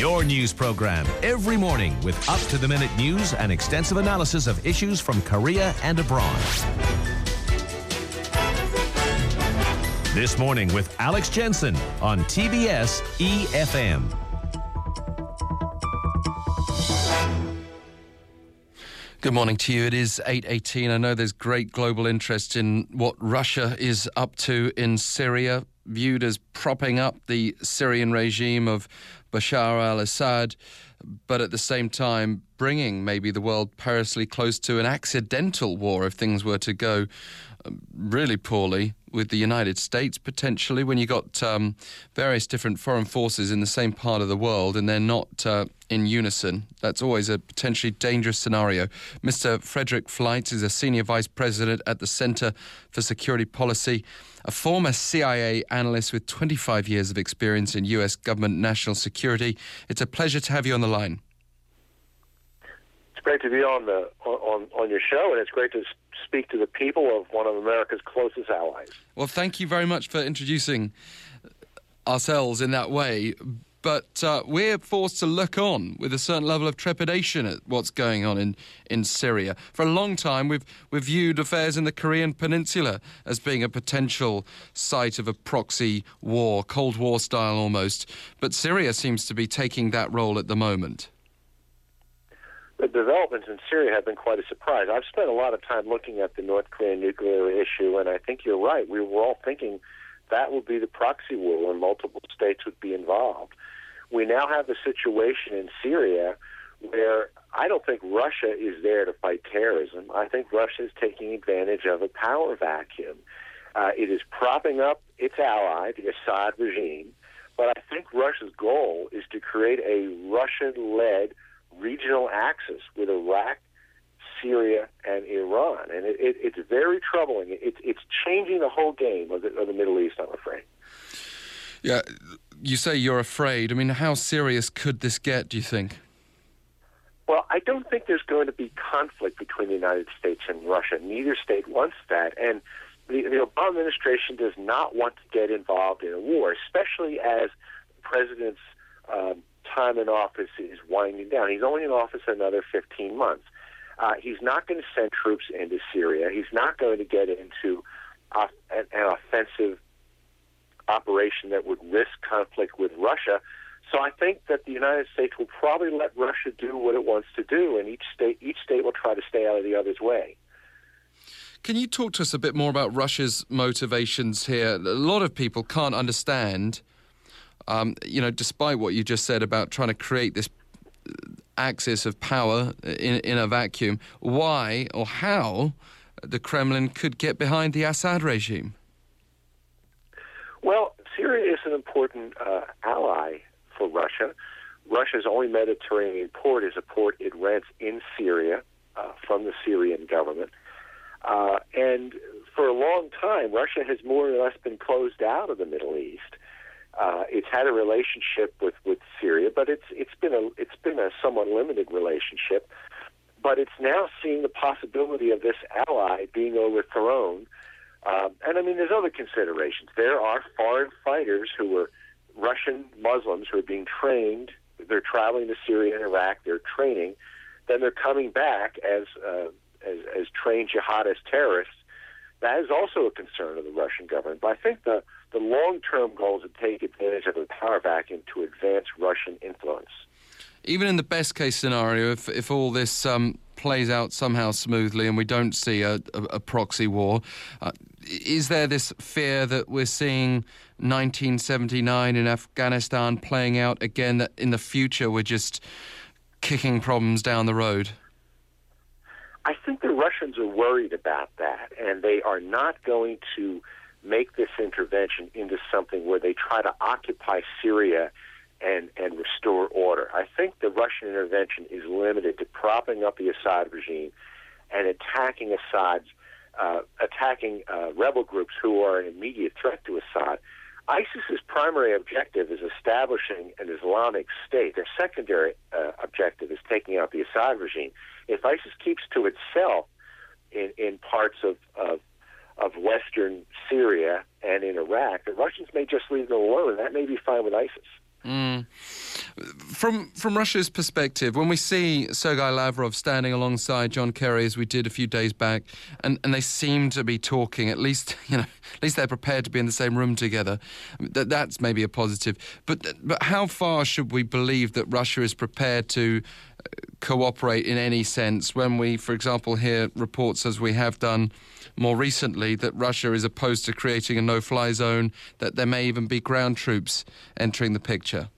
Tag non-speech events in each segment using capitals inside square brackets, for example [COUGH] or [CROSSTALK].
Your news program every morning with up to the minute news and extensive analysis of issues from Korea and abroad. This morning with Alex Jensen on TBS EFM. Good morning to you. It is 8:18. I know there's great global interest in what Russia is up to in Syria, viewed as propping up the Syrian regime of Bashar al-Assad, but at the same time bringing maybe the world perilously close to an accidental war if things were to go really poorly with the United States potentially when you got um, various different foreign forces in the same part of the world and they're not uh, in unison. That's always a potentially dangerous scenario. Mr. Frederick Fleitz is a senior vice president at the Center for Security Policy, a former CIA analyst with 25 years of experience in U.S. government national security. It's a pleasure to have you on the line. It's great to be on the on on your show, and it's great to speak to the people of one of America's closest allies. Well, thank you very much for introducing ourselves in that way. But uh, we're forced to look on with a certain level of trepidation at what's going on in, in Syria. For a long time, we've, we've viewed affairs in the Korean Peninsula as being a potential site of a proxy war, Cold War style almost. But Syria seems to be taking that role at the moment the developments in Syria have been quite a surprise. I've spent a lot of time looking at the North Korean nuclear issue, and I think you're right. We were all thinking that would be the proxy war where multiple states would be involved. We now have a situation in Syria where I don't think Russia is there to fight terrorism. I think Russia is taking advantage of a power vacuum. Uh, it is propping up its ally, the Assad regime, but I think Russia's goal is to create a Russian led regional axis with Iraq, Syria, and Iran. And it, it, it's very troubling. It, it's changing the whole game of the, of the Middle East, I'm afraid. Yeah, you say you're afraid. I mean, how serious could this get, do you think? Well, I don't think there's going to be conflict between the United States and Russia. Neither state wants that. And the, the Obama administration does not want to get involved in a war, especially as the president's um, time in office is winding down. He's only in office another 15 months. Uh, he's not going to send troops into Syria. He's not going to get into uh, an, an offensive operation that would risk conflict with Russia. So I think that the United States will probably let Russia do what it wants to do, and each state each state will try to stay out of the other's way. Can you talk to us a bit more about Russia's motivations here? A lot of people can't understand um, you know, despite what you just said about trying to create this axis of power in, in a vacuum, why or how the Kremlin could get behind the Assad regime? Well, Syria is an important uh, ally for Russia. Russia's only Mediterranean port is a port it rents in Syria uh, from the Syrian government. Uh, and for a long time, Russia has more or less been closed out of the Middle East. Uh, it's had a relationship with, with Syria, but it's it's been a it's been a somewhat limited relationship. But it's now seeing the possibility of this ally being overthrown. Um, and I mean, there's other considerations. There are foreign fighters who are Russian Muslims who are being trained. They're traveling to Syria and Iraq. They're training. Then they're coming back as uh, as, as trained jihadist terrorists. That is also a concern of the Russian government. But I think the the long term goal is to take advantage of the power vacuum to advance Russian influence. Even in the best case scenario, if, if all this um, plays out somehow smoothly and we don't see a, a, a proxy war, uh, is there this fear that we're seeing 1979 in Afghanistan playing out again, that in the future we're just kicking problems down the road? I think the Russians are worried about that, and they are not going to make this intervention into something where they try to occupy Syria and, and restore order. I think the Russian intervention is limited to propping up the Assad regime and attacking Assad's, uh, attacking uh, rebel groups who are an immediate threat to Assad. ISIS's primary objective is establishing an Islamic state. Their secondary uh, objective is taking out the Assad regime. If ISIS keeps to itself in, in parts of, of of Western Syria and in Iraq, the Russians may just leave them alone, and that may be fine with ISIS. Mm. From from Russia's perspective, when we see Sergei Lavrov standing alongside John Kerry as we did a few days back, and, and they seem to be talking, at least [LAUGHS] you know, at least they're prepared to be in the same room together. That that's maybe a positive. But but how far should we believe that Russia is prepared to uh, cooperate in any sense when we, for example, hear reports as we have done more recently that Russia is opposed to creating a no fly zone, that there may even be ground troops entering the picture?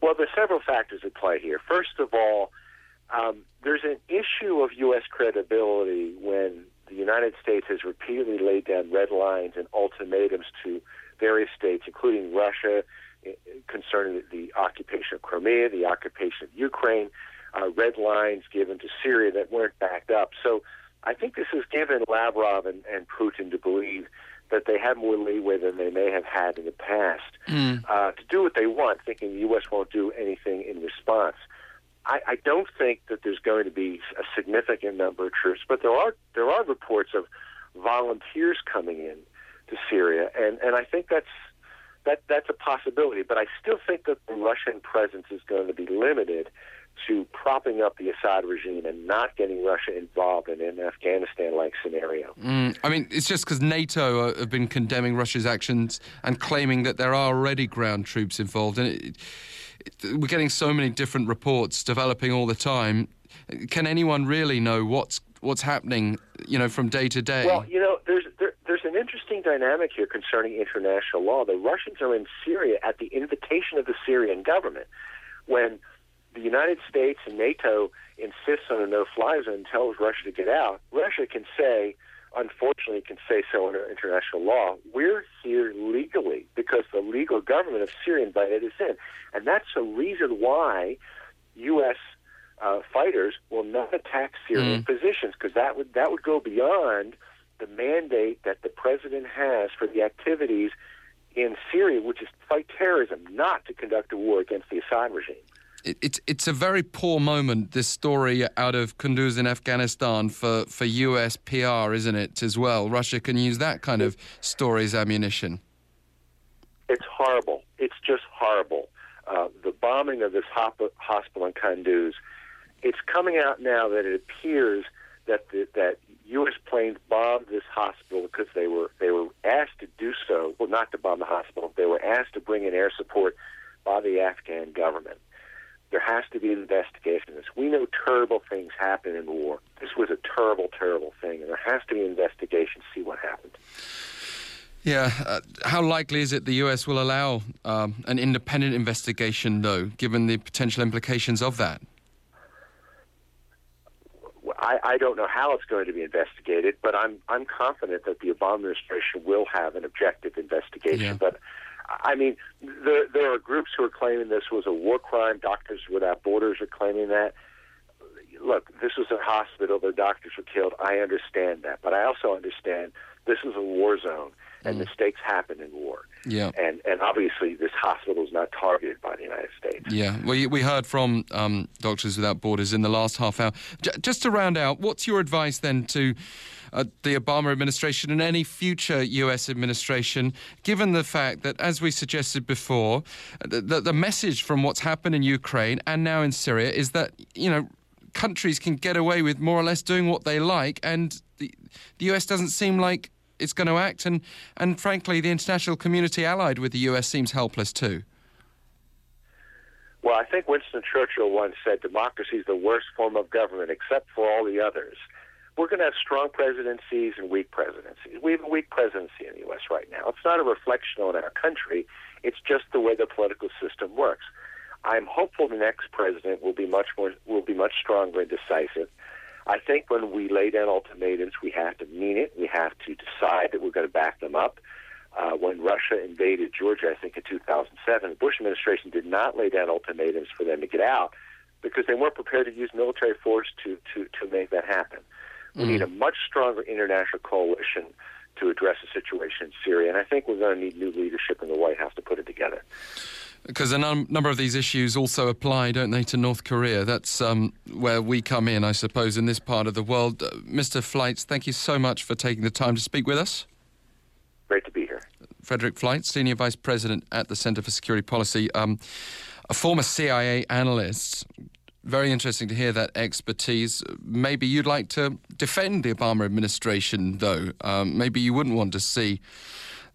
Well, there's several factors at play here. First of all, um, there's an issue of U.S. credibility when the United States has repeatedly laid down red lines and ultimatums to various states, including Russia, concerning the occupation of Crimea, the occupation of Ukraine, uh, red lines given to Syria that weren't backed up. So I think this has given Lavrov and, and Putin to believe that they have more leeway than they may have had in the past mm. uh, to do what they want, thinking the U.S. won't do anything in response. I, I don't think that there's going to be a significant number of troops, but there are there are reports of volunteers coming in to Syria, and, and I think that's that that's a possibility. But I still think that the Russian presence is going to be limited to propping up the Assad regime and not getting Russia involved in an Afghanistan-like scenario. Mm, I mean, it's just because NATO have been condemning Russia's actions and claiming that there are already ground troops involved, and it, it, we're getting so many different reports developing all the time. Can anyone really know what's what's happening, you know, from day to day? Well, you know, there's there, there's an interesting dynamic here concerning international law. The Russians are in Syria at the invitation of the Syrian government. When the United States and NATO insists on a no-fly zone and tells Russia to get out, Russia can say, unfortunately, can say so under international law. We're here legally because the legal government of Syria invited us in, and that's a reason why U.S. Uh, fighters will not attack Syrian mm. positions because that would that would go beyond the mandate that the president has for the activities in Syria, which is to fight terrorism, not to conduct a war against the Assad regime it's it's a very poor moment. This story out of Kunduz in Afghanistan for for U.S. PR, isn't it? As well, Russia can use that kind of story as ammunition. It's horrible. It's just horrible. Uh, the bombing of this hop- hospital in Kunduz. It's coming out now that it appears that the, that U.S. planes bombed this hospital because they were they were asked to do so. Well, not to bomb the hospital. They were asked to bring in air support by the Afghan government. There has to be an investigation this. We know terrible things happen in war. This was a terrible, terrible thing, and there has to be an investigation to see what happened. Yeah. Uh, how likely is it the US will allow um, an independent investigation, though, given the potential implications of that? I, I don't know how it's going to be investigated, but I'm I'm confident that the Obama administration will have an objective investigation. Yeah. But I mean, there, there are groups who are claiming this was a war crime. Doctors Without Borders are claiming that. Look, this was a hospital. Their doctors were killed. I understand that, but I also understand this is a war zone, and mm. mistakes happen in war. Yeah, and and obviously this hospital is not targeted by the United States. Yeah, we we heard from um, Doctors Without Borders in the last half hour. J- just to round out, what's your advice then to? uh, the Obama administration and any future U.S. administration, given the fact that, as we suggested before, the, the, the message from what's happened in Ukraine and now in Syria is that, you know, countries can get away with more or less doing what they like, and the, the U.S. doesn't seem like it's going to act, and, and frankly, the international community allied with the U.S. seems helpless too. Well, I think Winston Churchill once said democracy is the worst form of government except for all the others we're going to have strong presidencies and weak presidencies. We have a weak presidency in the U.S. right now. It's not a reflection on our country. It's just the way the political system works. I'm hopeful the next president will be much more will be much stronger and decisive. I think when we lay down ultimatums, we have to mean it. We have to decide that we're going to back them up. Uh, when Russia invaded Georgia, I think in 2007, the Bush administration did not lay down ultimatums for them to get out because they weren't prepared to use military force to to to make that happen. We mm. need a much stronger international coalition to address the situation in Syria, and I think we're going to need new leadership in the White House to put it together. Because a num- number of these issues also apply, don't they, to North Korea? That's um, where we come in, I suppose, in this part of the world. Uh, Mr. Fleitz, thank you so much for taking the time to speak with us. Great to be here. Frederick Fleitz, Senior Vice President at the Center for Security Policy, um, a former CIA analyst. Very interesting to hear that expertise. Maybe you'd like to defend the Obama administration, though. Um, maybe you wouldn't want to see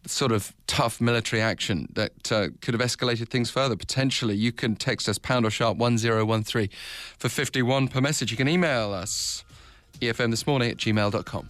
sort of tough military action that uh, could have escalated things further. Potentially, you can text us pound or sharp 1013 for 51 per message. You can email us efm this morning at gmail.com.